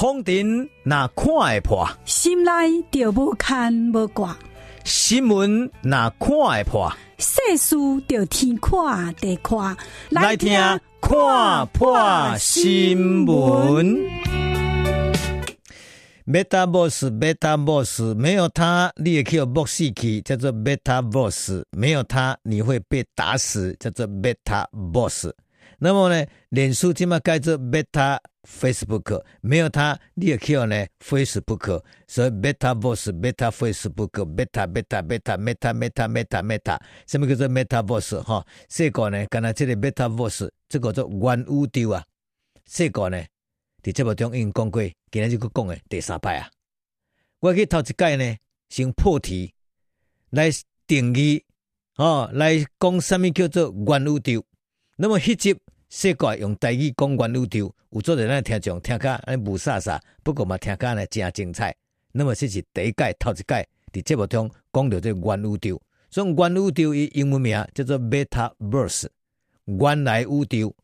风尘那看会破，心内就无牵无挂；新闻那看会破，世事就天看地看。来听看破新闻。Metaverse，Metaverse，没有它你也可以没死去，叫做 Metaverse。没有它你会被打死，叫做 Metaverse。那么呢，脸书起码改做 Meta Facebook，没有它你也可以呢 Facebook。所以 Metaverse，Meta Facebook，Meta，Meta，Meta，Meta，Meta，Meta，Meta，什么叫做 Metaverse？哈，这个呢，刚才这个 Metaverse，这个叫元宇宙啊，这个呢。伫节目中已经讲过，今日就搁讲诶第三摆啊！我去头一届呢，先破题来定义哦，来讲什么叫做元宇宙。那么迄集世界用台语讲原宇宙，有做者咱听众听甲安尼雾煞煞，不过嘛听甲呢真精彩。那么这是第一届头一届伫节目中讲到这原宇宙，所以原宇宙伊英文名叫做 Metaverse，原来宇宙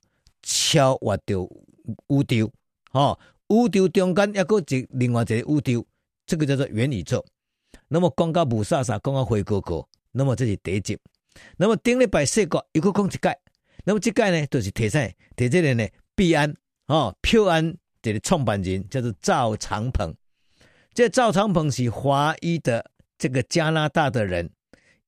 超越着宇宙。哦，宇宙中间一个一另外一个宇宙，这个叫做元宇宙。那么讲到雾煞煞，讲到灰哥哥，那么这是第一集。那么顶礼拜世界又搁讲一届，那么这届呢就是提啥？提这个呢？币安哦，票安这个创办人叫做赵长鹏。这赵长鹏是华裔的这个加拿大的人，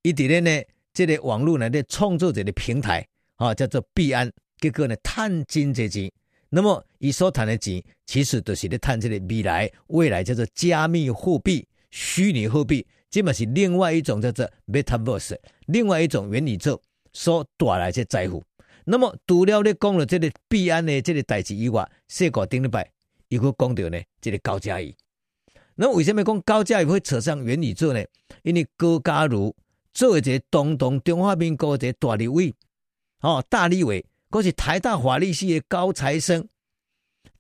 伊伫咧呢这个网络呢咧创作者的平台啊、哦，叫做币安，结果呢赚真济钱。那么，伊所谈的钱，其实都是咧谈这个未来，未来叫做加密货币、虚拟货币，这嘛是另外一种叫做 Metaverse，另外一种元宇宙所带来这财富。那么，除了咧讲了这个币安的这个代志以外，世界顶礼拜又搁讲到呢，这个高嘉瑜。那，为什么讲高嘉瑜会扯上元宇宙呢？因为高嘉瑜作为一个东东中华民国的大立委，哦，大立委。嗰是台大法律系的高材生，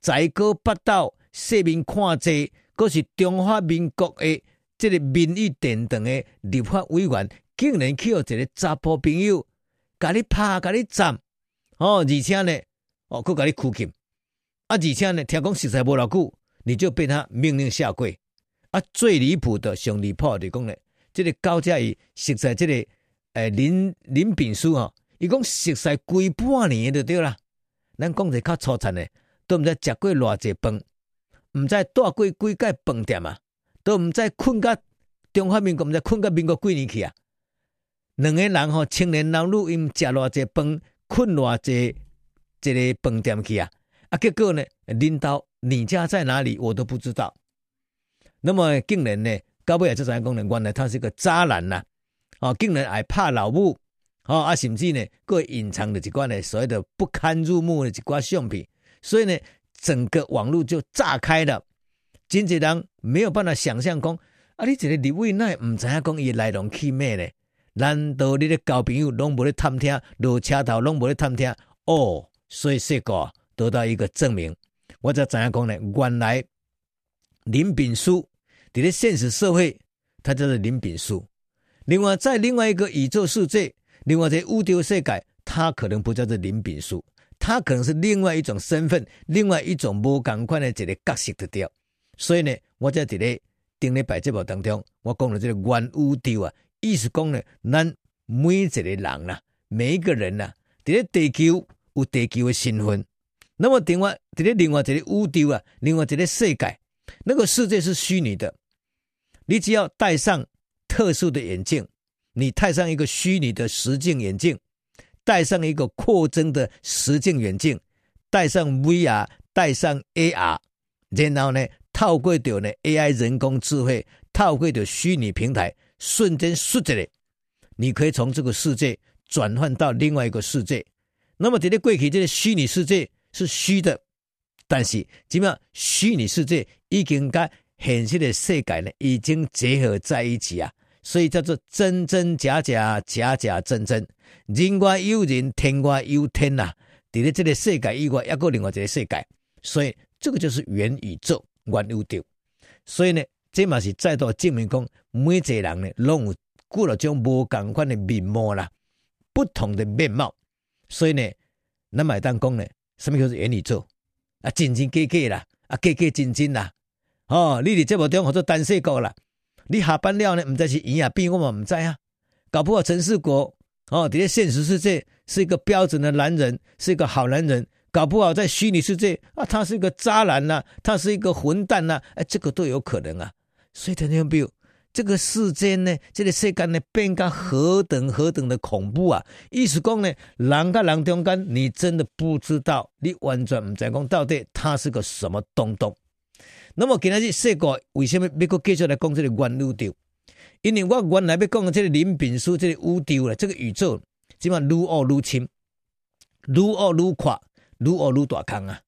在高八道世面看济，嗰是中华民国的这个民意殿堂的立法委员，竟然去互一个查甫朋友，甲你拍，甲你斩，哦，而且呢，哦，佮甲你拘禁，啊，而且呢，听讲实在无偌久，你就被他命令下跪，啊，最离谱的，上离谱的讲呢，即个高嘉瑜实在即个，诶、呃，林林炳书啊。伊讲熟悉规半年就对啦，咱讲者较粗残的，都毋知食过偌济饭，毋知住过几间饭店啊，都毋知困甲中华民国，毋知困甲民国几年去啊？两个人吼，青年男女因食偌济饭，困偌济一个饭店去啊？啊，结果呢，领导你家在哪里，我都不知道。那么竟然呢，到尾也就知影讲呢，原来他是个渣男呐！哦，竟然还怕老母。哦啊，甚至呢，各隐藏着一关呢，所谓的不堪入目的一关相片，所以呢，整个网络就炸开了。真济人没有办法想象讲，啊，你这个立委奈唔知影讲伊来龙去脉呢？难道你的交朋友拢无咧探听，落车头拢无咧探听？哦，所以这个得到一个证明，我才知影讲呢，原来林炳书在咧现实社会，他叫做林炳书。另外，在另外一个宇宙世界。另外，在宇宙世界，他可能不叫做林炳书，他可能是另外一种身份，另外一种无共款的一个角色的掉。所以呢，我在这个顶礼拜节目当中，我讲了这个原宇宙啊，意思讲呢，咱每一个人呐、啊，每一个人呐、啊，在地球有地球的身份。那么另外，在另外一个宇宙啊，另外一个世界，那个世界是虚拟的，你只要戴上特殊的眼镜。你戴上一个虚拟的实境眼镜，戴上一个扩增的实境眼镜，戴上 VR，戴上 AR，然后呢，透过掉呢 AI 人工智慧，透过掉虚拟平台，瞬间瞬间的，你可以从这个世界转换到另外一个世界。那么，这个过去这个虚拟世界是虚的，但是怎么样？虚拟世界已经跟现实的世界呢，已经结合在一起啊。所以叫做真真假假，假假真真，人外有人，天外有天呐、啊。在咧这个世界以外，还有另外一个世界，所以这个就是元宇宙、元宇宙。所以呢，这嘛是再度证明讲，每一个人呢，拢有过了种无共款的面貌啦，不同的面貌。所以呢，咱买当讲呢，什么叫做元宇宙啊？真真假假啦，啊，假假真真啦。哦，你伫节目中合作单细国啦。你下班了呢，毋知是圆啊变，我嘛毋知啊。搞不好陈世国哦，伫咧现实世界是一个标准的男人，是一个好男人。搞不好在虚拟世界啊，他是一个渣男呐、他是一个混蛋呐、哎，这个都有可能啊。所以，听众朋友，这个世间呢，这个世界呢，变得何等何等的恐怖啊！意思讲呢，人跟人中间，你真的不知道，你完全唔知讲到底他是个什么东东。那么，今日世界为什么要搁继续来讲这个原宇宙？因为我原来要讲的这个林炳书这个宇宙了，这个宇宙起码愈恶愈深，愈恶愈快。愈恶愈大坑啊！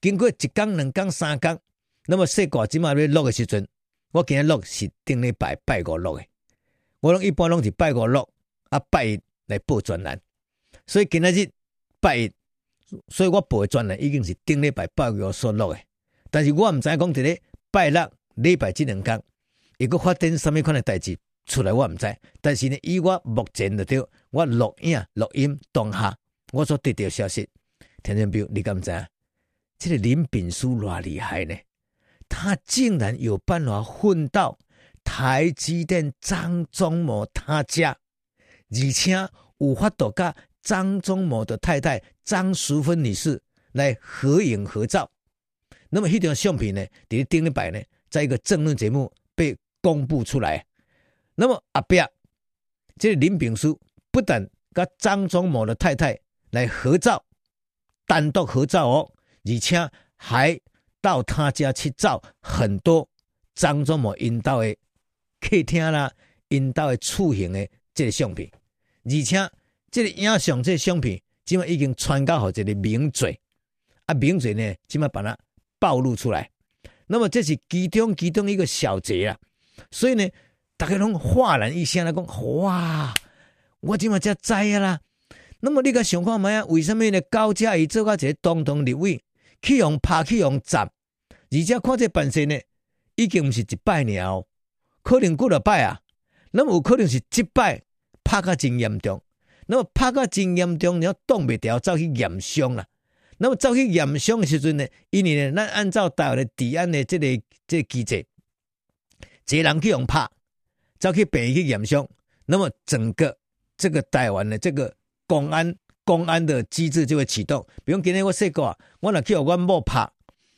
经过一缸、两缸、三缸，那么世界即马要落的时阵，我今日录是顶礼拜拜五录的。我拢一般拢是拜五录啊，拜一来报专栏。所以今日拜一，所以我报的专栏已经是顶礼拜拜五所录的。但是我毋知影讲伫咧拜六礼拜这两工，一个发生什么款的代志出来，我毋知。但是呢，以我目前的着我录影、录音当下，我所得到消息。田中彪，你敢知？这个林炳书偌厉害呢？他竟然有办法混到台积电张忠谋他家，而且有法度甲张忠谋的太太张淑芬女士来合影合照。那么，这张相片呢，在顶礼拜呢，在一个政论节目被公布出来。那么，阿彪，这个林炳书不但跟张忠谋的太太来合照。单独合照哦，而且还到他家去照很多张忠谋引导的客厅啦，引导的处刑的这个相片，而且这个影像这个相片，今麦已经传到好这个名嘴啊，名嘴呢，今麦把它暴露出来。那么这是其中其中一个小节啊，所以呢，大家拢哗然一声来讲，哇，我今麦才知啊啦。那么你个想看觅啊？为什么呢？高嘉瑜做个一个总统立委，去用拍去用砸，而且看这本身呢，已经毋是一摆了，可能几落摆啊。那么有可能是一摆拍个真严重，那么拍个真严重，你要挡袂掉，走去验伤啦。那么走去验伤的时阵呢，因为呢，咱按照台湾的治安的这个这个机制，一人去用拍，走去病院去验伤，那么整个这个台湾的这个。公安公安的机制就会启动，比如今天我说过啊，我若去互阮某拍，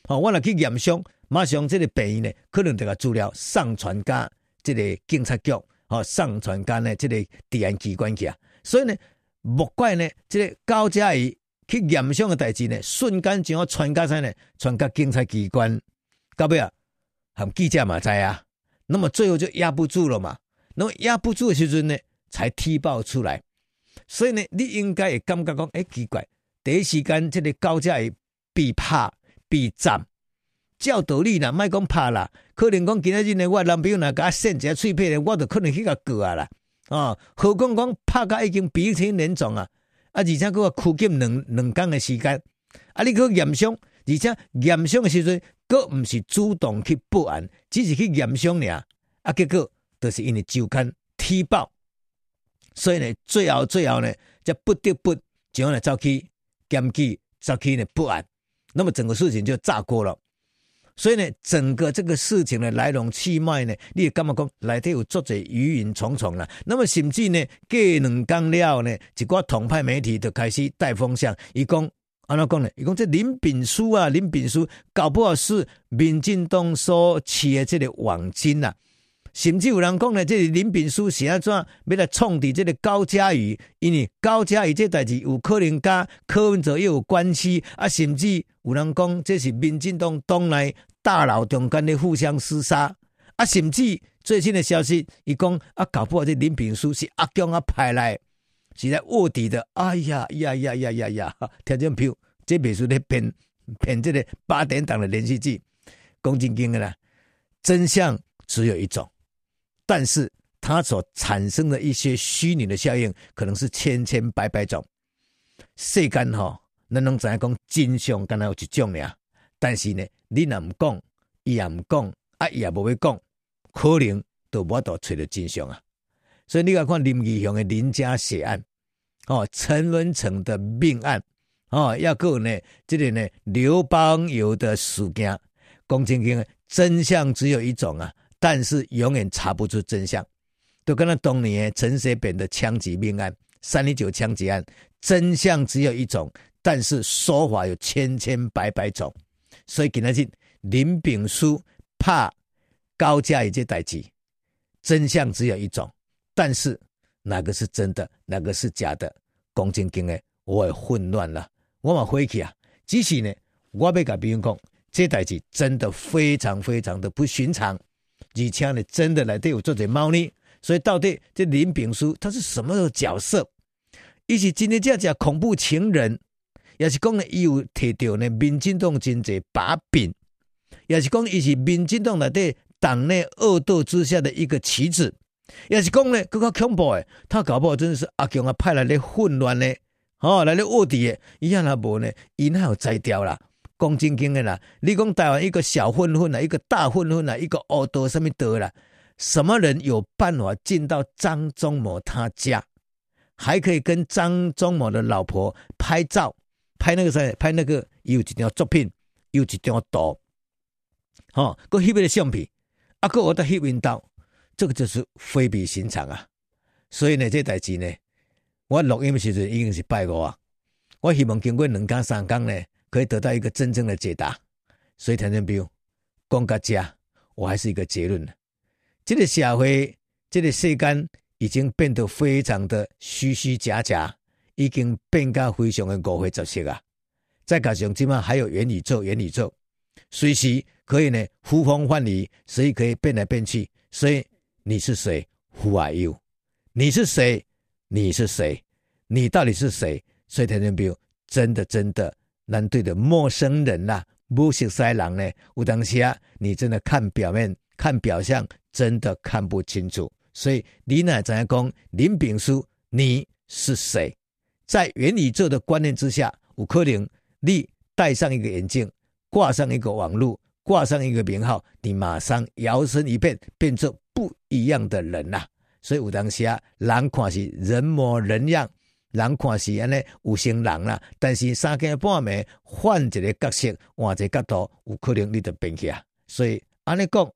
哦，我若去验伤，马上这个病呢，可能这个资料上传到这个警察局，哦，上传到呢这个治安机关去啊。所以呢，莫怪呢，这个高嘉怡去验伤的代志呢，瞬间就要传到啥呢？传到警察机关，到尾啊，和记者嘛知啊，那么最后就压不住了嘛，那么压不住的时阵呢，才踢爆出来。所以呢，你应该会感觉讲，哎，奇怪，第一时间这个高嘉瑜被拍被斩，照道理啦，莫讲拍啦，可能讲今仔日呢，我男朋友若甲我扇一下喙皮咧，我就可能去甲告啊啦，哦，何况讲拍甲已经鼻青脸肿啊，啊，而且搁个拘禁两两工的时间，啊，你佫严伤，而且严伤的时阵，佫毋是主动去报案，只是去严伤尔，啊，结果都是因为周刊踢爆。所以呢，最后最后呢，就不得不就来走去检举，走去呢报案，那么整个事情就炸锅了。所以呢，整个这个事情的来龙去脉呢，你也感觉讲内底有作者疑云重重了。那么甚至呢，过两天了呢，一个统派媒体就开始带风向，伊讲安怎讲呢？伊讲这林炳书啊，林炳书搞不好是民进党所起的这个网金呐。甚至有人讲呢，这个林炳书是安怎要来创治这个高嘉瑜，因为高嘉瑜这代志有可能跟柯文哲又有关系啊。甚至有人讲这是民进党党内大佬中间的互相厮杀啊。甚至最新的消息，伊讲啊，搞不好这林炳书是阿强啊派来，是来卧底的。哎呀呀呀呀呀呀！听这票，这别说的骗骗这个八点档的连续剧，讲真经的啦，真相只有一种。但是它所产生的一些虚拟的效应，可能是千千百百种。世间哈，咱拢知影讲真相，敢若有一种呀。但是呢，你若毋讲，伊也毋讲，啊，伊也无要讲，可能都无法度找到真相啊。所以你来看林义雄的林家血案，哦，陈文成的命案，哦，要够呢，这里呢，刘邦友的事件，讲真经，真相只有一种啊，但是永远查不出真相。都跟那当年陈水扁的枪击命案、三零九枪击案，真相只有一种，但是说法有千千百百种。所以今日林炳书怕高嘉瑜这代志，真相只有一种，但是哪个是真的，哪个是假的，讲真经的，我也混乱了。我嘛回去啊，只是呢，我要跟别人讲，这代志真的非常非常的不寻常，而且呢，真的来对我做点猫腻。所以到底这林炳书他是什么角色？伊是今天这样讲恐怖情人，也是讲呢，伊有提到呢，民进党真济把柄，也是讲伊是民进党内底党内恶斗之下的一个棋子，也是讲呢，更加恐怖诶，他搞不好真的是阿强啊派来的混乱呢，哦，来的卧底诶，伊样阿无呢，伊那有摘掉啦，讲真经的啦，你讲台湾一个小混混啊，一个大混混啊，一个恶斗什么得啦？什么人有办法进到张忠谋他家，还可以跟张忠谋的老婆拍照，拍那个啥，拍那个有几张作品，有几张图，哦，个翕的相片，啊，个我的翕引到，这个就是非比寻常啊！所以呢，这代志呢，我录音的时候已经是拜五啊，我希望经过两天三天呢，可以得到一个真正的解答。所以，田中彪讲个家，我还是一个结论呢。这个社会，这个世间已经变得非常的虚虚假假，已经变得非常的误会杂色啊！再加上今晚还有元宇宙，元宇宙随时可以呢呼风唤雨，所以可以变来变去。所以你是谁？Who are you？你是谁？你是谁？你到底是谁？所以，听众朋友，真的真的难对的陌生人呐、啊，不识西人呢。有当时啊，你真的看表面，看表象。真的看不清楚，所以你乃怎样讲林炳书，你是谁？在元宇宙的观念之下，有可能你戴上一个眼镜，挂上一个网络，挂上一个名号，你马上摇身一变，变成不一样的人呐、啊。所以有当时啊，人看是人模人样，人看是安尼有型人啦，但是三更半暝换一个角色，换一个角度，有可能你就变去啊。所以安尼讲。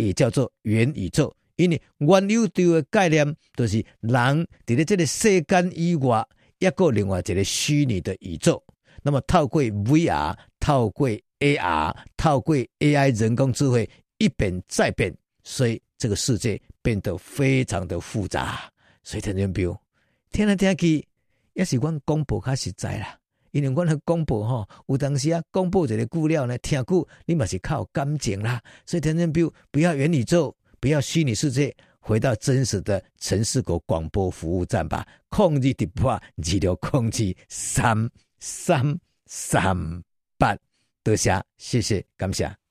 也叫做元宇宙，因为元宇宙的概念就是人伫咧这个世间以外，一个另外一个虚拟的宇宙。那么透过 VR，透过 AR，透过 AI 人工智慧一变再变，所以这个世界变得非常的复杂。所以听众朋友，听来听去，也是阮广播较实在啦。因为阮的广播吼，有当时啊，广播一个故料呢，听久你嘛是靠感情啦。所以，听众朋友，不要元宇宙，不要虚拟世界，回到真实的陈士国广播服务站吧。控制直播二六控制三三三八，多谢，谢谢，感谢。